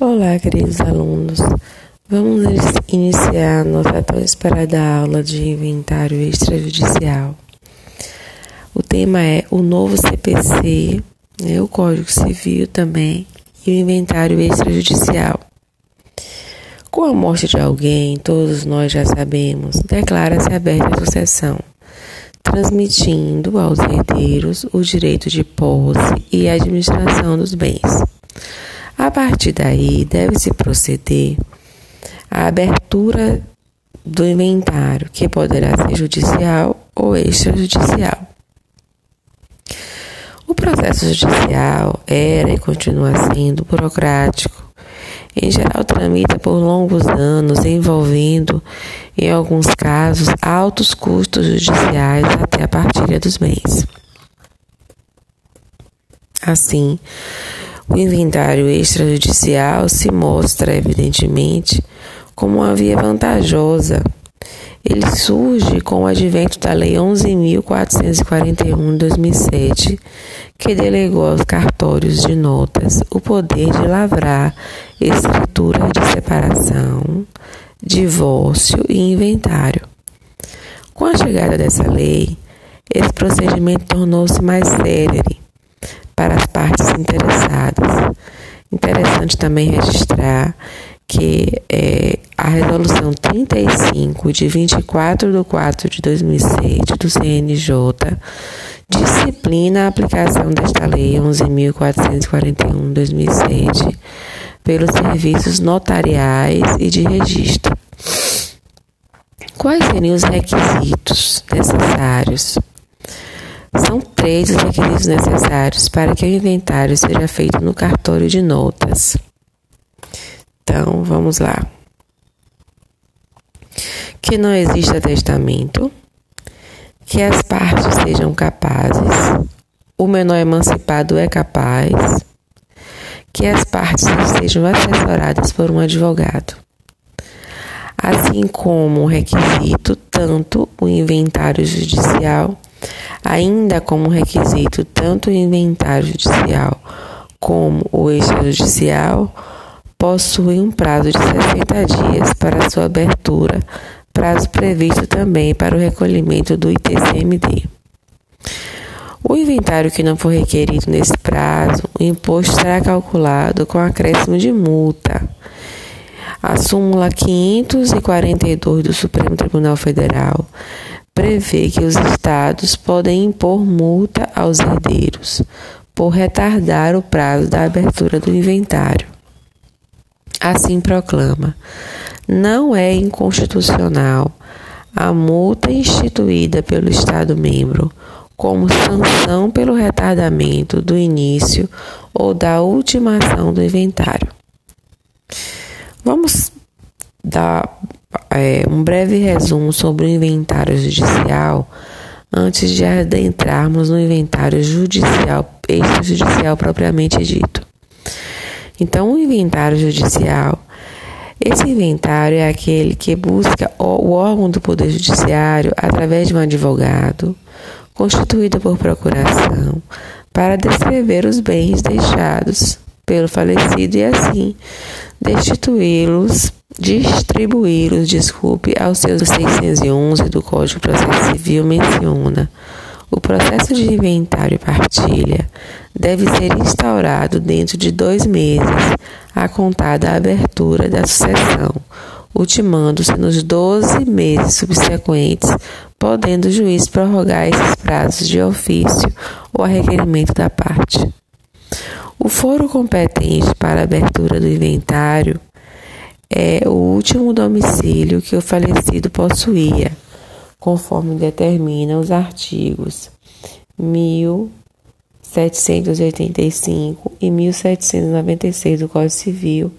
Olá, queridos alunos. Vamos iniciar nossa tão esperada aula de inventário extrajudicial. O tema é o novo CPC, né, o Código Civil também, e o inventário extrajudicial. Com a morte de alguém, todos nós já sabemos, declara-se aberta a sucessão, transmitindo aos herdeiros o direito de posse e administração dos bens. A partir daí, deve-se proceder à abertura do inventário, que poderá ser judicial ou extrajudicial. O processo judicial era e continua sendo burocrático. Em geral, tramita por longos anos, envolvendo, em alguns casos, altos custos judiciais até a partilha dos bens. Assim, o inventário extrajudicial se mostra, evidentemente, como uma via vantajosa. Ele surge com o advento da Lei 11.441 de 2007, que delegou aos cartórios de notas o poder de lavrar escritura de separação, divórcio e inventário. Com a chegada dessa lei, esse procedimento tornou-se mais célere para as partes interessadas. Interessante também registrar que é, a Resolução 35, de 24 de 4 de 2007, do CNJ, disciplina a aplicação desta Lei 11.441 de 2007 pelos serviços notariais e de registro. Quais seriam os requisitos necessários são três os requisitos necessários para que o inventário seja feito no cartório de notas. Então, vamos lá. Que não exista testamento, que as partes sejam capazes, o menor emancipado é capaz, que as partes sejam assessoradas por um advogado. Assim como requisito tanto o inventário judicial ainda como requisito tanto o inventário judicial como o extrajudicial, possui um prazo de 60 dias para sua abertura, prazo previsto também para o recolhimento do ITCMD. O inventário que não for requerido nesse prazo, o imposto será calculado com acréscimo de multa. A súmula 542 do Supremo Tribunal Federal prevê que os estados podem impor multa aos herdeiros por retardar o prazo da abertura do inventário. Assim proclama: não é inconstitucional a multa instituída pelo Estado membro como sanção pelo retardamento do início ou da ultimação do inventário. Vamos dar é, um breve resumo sobre o inventário judicial antes de adentrarmos no inventário judicial, extrajudicial propriamente dito. Então, o inventário judicial, esse inventário é aquele que busca o órgão do Poder Judiciário através de um advogado, constituído por procuração, para descrever os bens deixados pelo falecido e assim destituí-los distribuí-los, desculpe, aos seus 611 do Código de Processo Civil menciona o processo de inventário e partilha deve ser instaurado dentro de dois meses a contar da abertura da sucessão, ultimando-se nos 12 meses subsequentes, podendo o juiz prorrogar esses prazos de ofício ou a requerimento da parte. O foro competente para a abertura do inventário é o último domicílio que o falecido possuía, conforme determinam os artigos 1785 e 1796 do Código Civil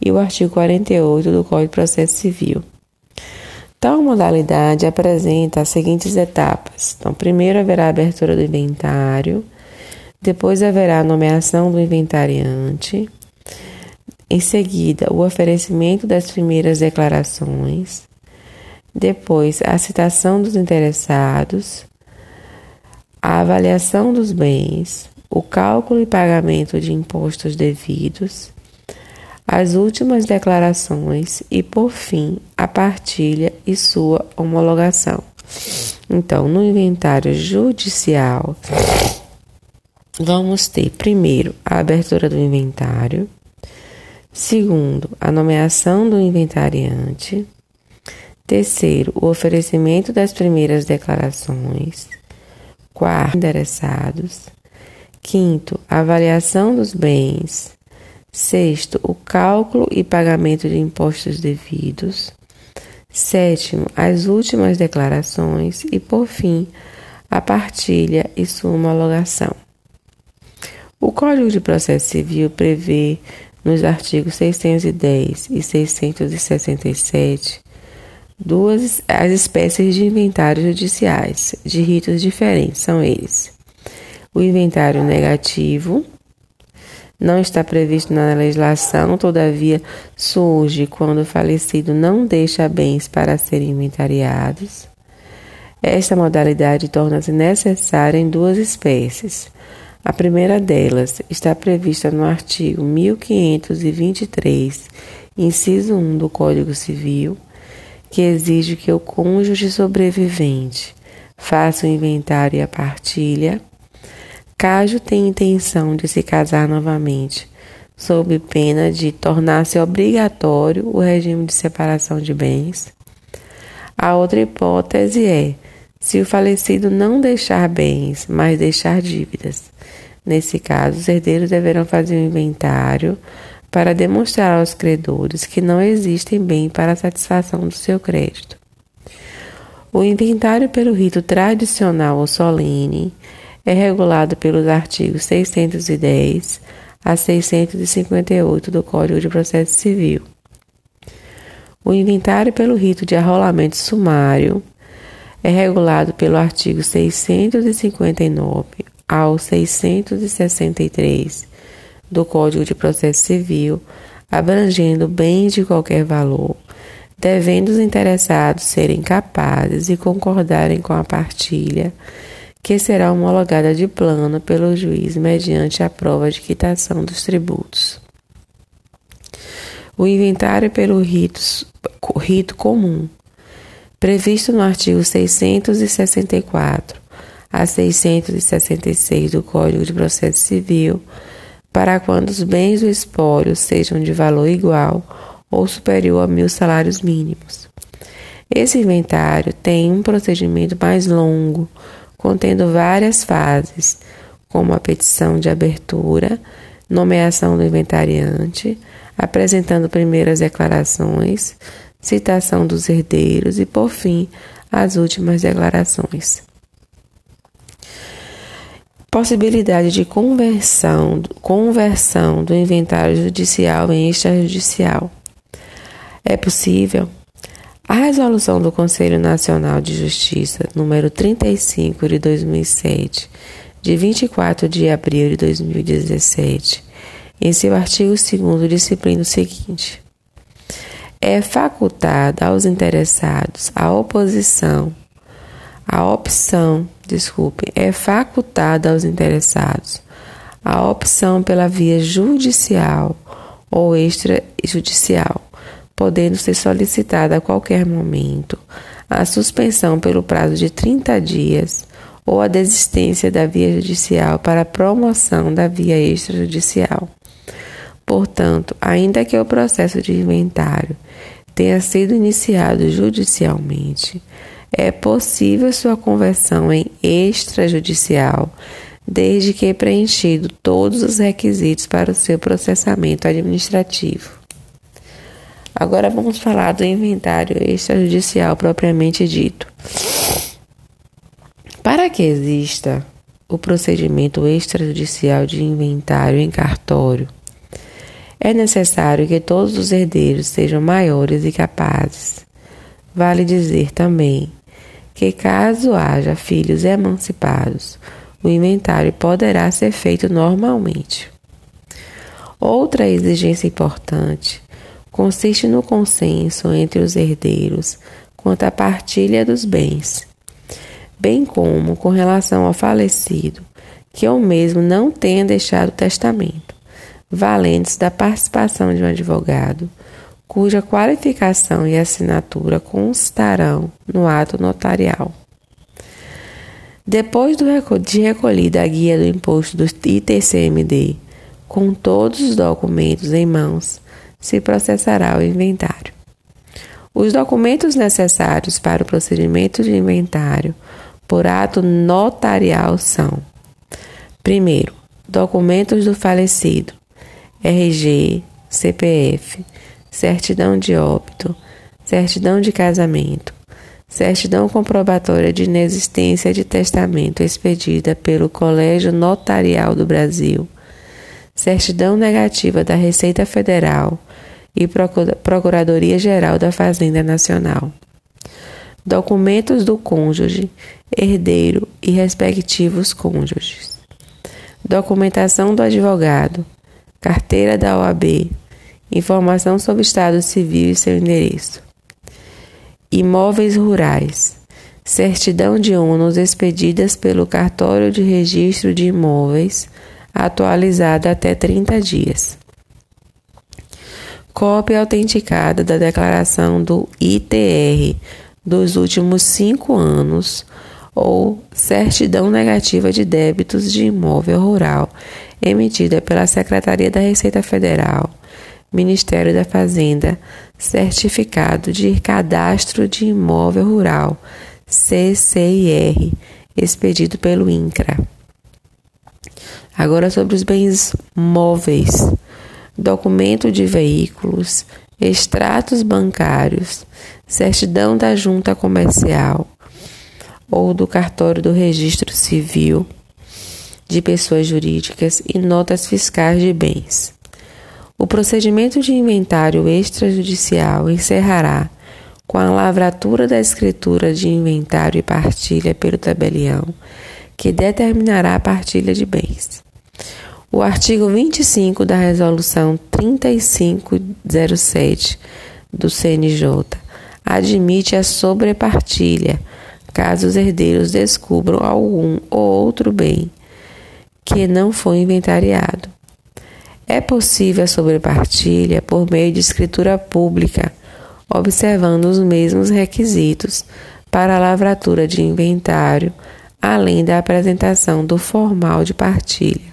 e o artigo 48 do Código de Processo Civil. Tal modalidade apresenta as seguintes etapas. Então, primeiro haverá a abertura do inventário, depois haverá a nomeação do inventariante, em seguida, o oferecimento das primeiras declarações, depois, a citação dos interessados, a avaliação dos bens, o cálculo e pagamento de impostos devidos, as últimas declarações e, por fim, a partilha e sua homologação. Então, no inventário judicial, vamos ter primeiro a abertura do inventário, segundo, a nomeação do inventariante, terceiro, o oferecimento das primeiras declarações, quarto, interessados, quinto, avaliação dos bens, sexto, o cálculo e pagamento de impostos devidos, sétimo, as últimas declarações. E, por fim, a partilha e sua homologação. O Código de Processo Civil prevê, nos artigos 610 e 667, duas as espécies de inventários judiciais, de ritos diferentes, são eles: o inventário negativo, não está previsto na legislação, todavia surge quando o falecido não deixa bens para serem inventariados. Esta modalidade torna-se necessária em duas espécies: a primeira delas está prevista no artigo 1523, inciso 1 do Código Civil, que exige que o cônjuge sobrevivente faça o inventário e a partilha, caso tenha intenção de se casar novamente, sob pena de tornar-se obrigatório o regime de separação de bens. A outra hipótese é se o falecido não deixar bens, mas deixar dívidas. Nesse caso, os herdeiros deverão fazer um inventário para demonstrar aos credores que não existem bem para a satisfação do seu crédito. O inventário pelo rito tradicional ou solene é regulado pelos artigos 610 a 658 do Código de Processo Civil. O inventário pelo rito de arrolamento sumário é regulado pelo artigo 659 ao 663 do Código de Processo Civil, abrangendo bens de qualquer valor, devendo os interessados serem capazes de concordarem com a partilha, que será homologada de plano pelo juiz mediante a prova de quitação dos tributos. O inventário pelo rito, rito comum previsto no artigo 664 a 666 do Código de Processo Civil, para quando os bens do espólio sejam de valor igual ou superior a mil salários mínimos. Esse inventário tem um procedimento mais longo, contendo várias fases, como a petição de abertura, nomeação do inventariante, apresentando primeiras declarações, citação dos herdeiros e, por fim, as últimas declarações. Possibilidade de conversão, conversão do inventário judicial em extrajudicial. É possível? A resolução do Conselho Nacional de Justiça, número 35 de 2007, de 24 de abril de 2017, em seu artigo 2 disciplina o seguinte: é facultada aos interessados a oposição, a opção, desculpe, é facultada aos interessados a opção pela via judicial ou extrajudicial, podendo ser solicitada a qualquer momento a suspensão pelo prazo de 30 dias ou a desistência da via judicial para promoção da via extrajudicial. Portanto, ainda que o processo de inventário tenha sido iniciado judicialmente, é possível sua conversão em extrajudicial, desde que preenchido todos os requisitos para o seu processamento administrativo. Agora vamos falar do inventário extrajudicial propriamente dito. Para que exista o procedimento extrajudicial de inventário em cartório, é necessário que todos os herdeiros sejam maiores e capazes. Vale dizer também que, caso haja filhos emancipados, o inventário poderá ser feito normalmente. Outra exigência importante consiste no consenso entre os herdeiros quanto à partilha dos bens, bem como com relação ao falecido, que o mesmo não tenha deixado testamento valentes da participação de um advogado, cuja qualificação e assinatura constarão no ato notarial. Depois de recolhida a guia do imposto do ITCMD, com todos os documentos em mãos, se processará o inventário. Os documentos necessários para o procedimento de inventário por ato notarial são: primeiro, documentos do falecido, RG, CPF, certidão de óbito, certidão de casamento, certidão comprobatória de inexistência de testamento expedida pelo Colégio Notarial do Brasil, certidão negativa da Receita Federal e Procuradoria-Geral da Fazenda Nacional. Documentos do cônjuge, herdeiro e respectivos cônjuges. Documentação do advogado, carteira da OAB, informação sobre estado civil e seu endereço. Imóveis rurais, certidão de ônus expedidas pelo cartório de registro de imóveis, atualizada até 30 dias. Cópia autenticada da declaração do ITR dos últimos cinco anos ou certidão negativa de débitos de imóvel rural emitida pela Secretaria da Receita Federal, Ministério da Fazenda, certificado de cadastro de imóvel rural, CCIR, expedido pelo INCRA. Agora sobre os bens móveis, documento de veículos, extratos bancários, certidão da junta comercial ou do cartório do registro civil de pessoas jurídicas e notas fiscais de bens. O procedimento de inventário extrajudicial encerrará com a lavratura da escritura de inventário e partilha pelo tabelião, que determinará a partilha de bens. O artigo 25 da Resolução 3507 do CNJ admite a sobrepartilha, caso os herdeiros descubram algum ou outro bem que não foi inventariado. É possível a sobrepartilha por meio de escritura pública, observando os mesmos requisitos para a lavratura de inventário, além da apresentação do formal de partilha,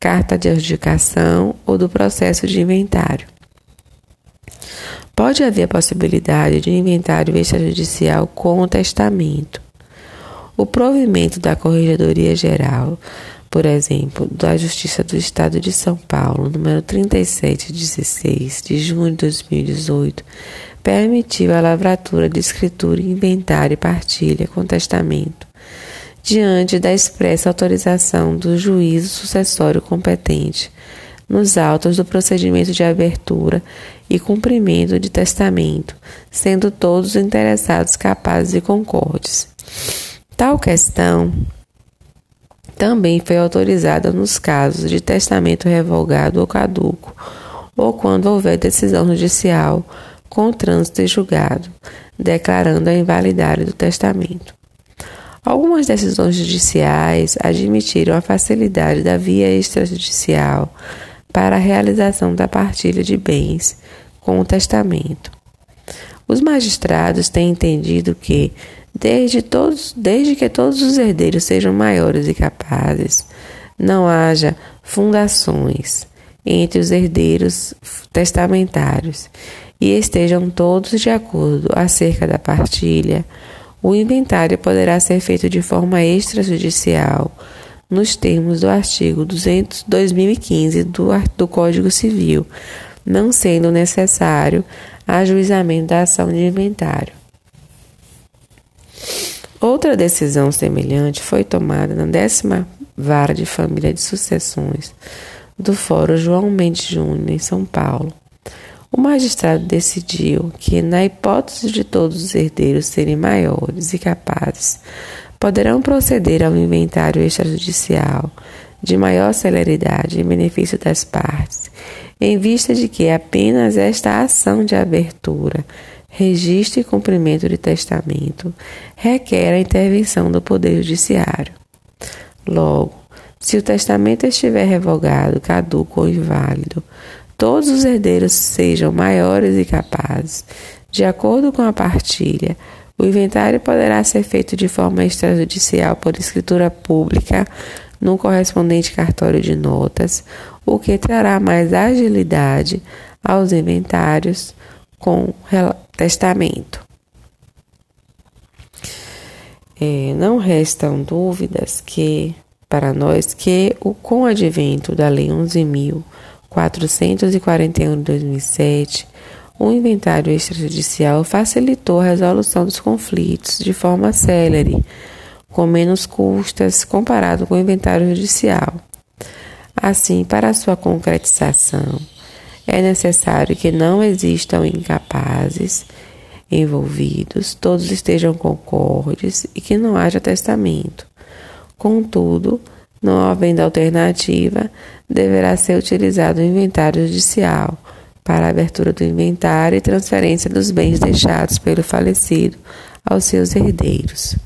carta de adjudicação ou do processo de inventário. Pode haver a possibilidade de inventário extrajudicial com testamento. O provimento da Corregedoria Geral por exemplo, da Justiça do Estado de São Paulo, número 3716, de junho de 2018, permitiu a lavratura de escritura, inventário e partilha com testamento, diante da expressa autorização do juízo sucessório competente, nos autos do procedimento de abertura e cumprimento de testamento, sendo todos os interessados capazes e concordes. Tal questão também foi autorizada nos casos de testamento revogado ou caduco, ou quando houver decisão judicial com trânsito em julgado, declarando a invalidade do testamento. Algumas decisões judiciais admitiram a facilidade da via extrajudicial para a realização da partilha de bens com o testamento. Os magistrados têm entendido que desde, todos, desde que todos os herdeiros sejam maiores e capazes, não haja fundações entre os herdeiros testamentários e estejam todos de acordo acerca da partilha, o inventário poderá ser feito de forma extrajudicial, nos termos do artigo 200, 2015 do, do Código Civil, não sendo necessário ajuizamento da ação de inventário. Outra decisão semelhante foi tomada na décima vara de família de sucessões do Fórum João Mendes Júnior, em São Paulo. O magistrado decidiu que, na hipótese de todos os herdeiros serem maiores e capazes, poderão proceder ao inventário extrajudicial de maior celeridade em benefício das partes, em vista de que apenas esta ação de abertura registro e cumprimento de testamento requer a intervenção do Poder Judiciário. Logo, Se o testamento estiver revogado, caduco ou inválido, todos os herdeiros sejam maiores e capazes, de acordo com a partilha, o inventário poderá ser feito de forma extrajudicial por escritura pública no correspondente cartório de notas, o que trará mais agilidade aos inventários com testamento. É, não restam dúvidas que, para nós, que o, com o advento da Lei 11.441 de 2007, o inventário extrajudicial facilitou a resolução dos conflitos de forma célere, com menos custas comparado com o inventário judicial. Assim, para sua concretização, é necessário que não existam incapazes envolvidos, todos estejam concordes e que não haja testamento. Contudo, não havendo alternativa, deverá ser utilizado o inventário judicial para a abertura do inventário e transferência dos bens deixados pelo falecido aos seus herdeiros.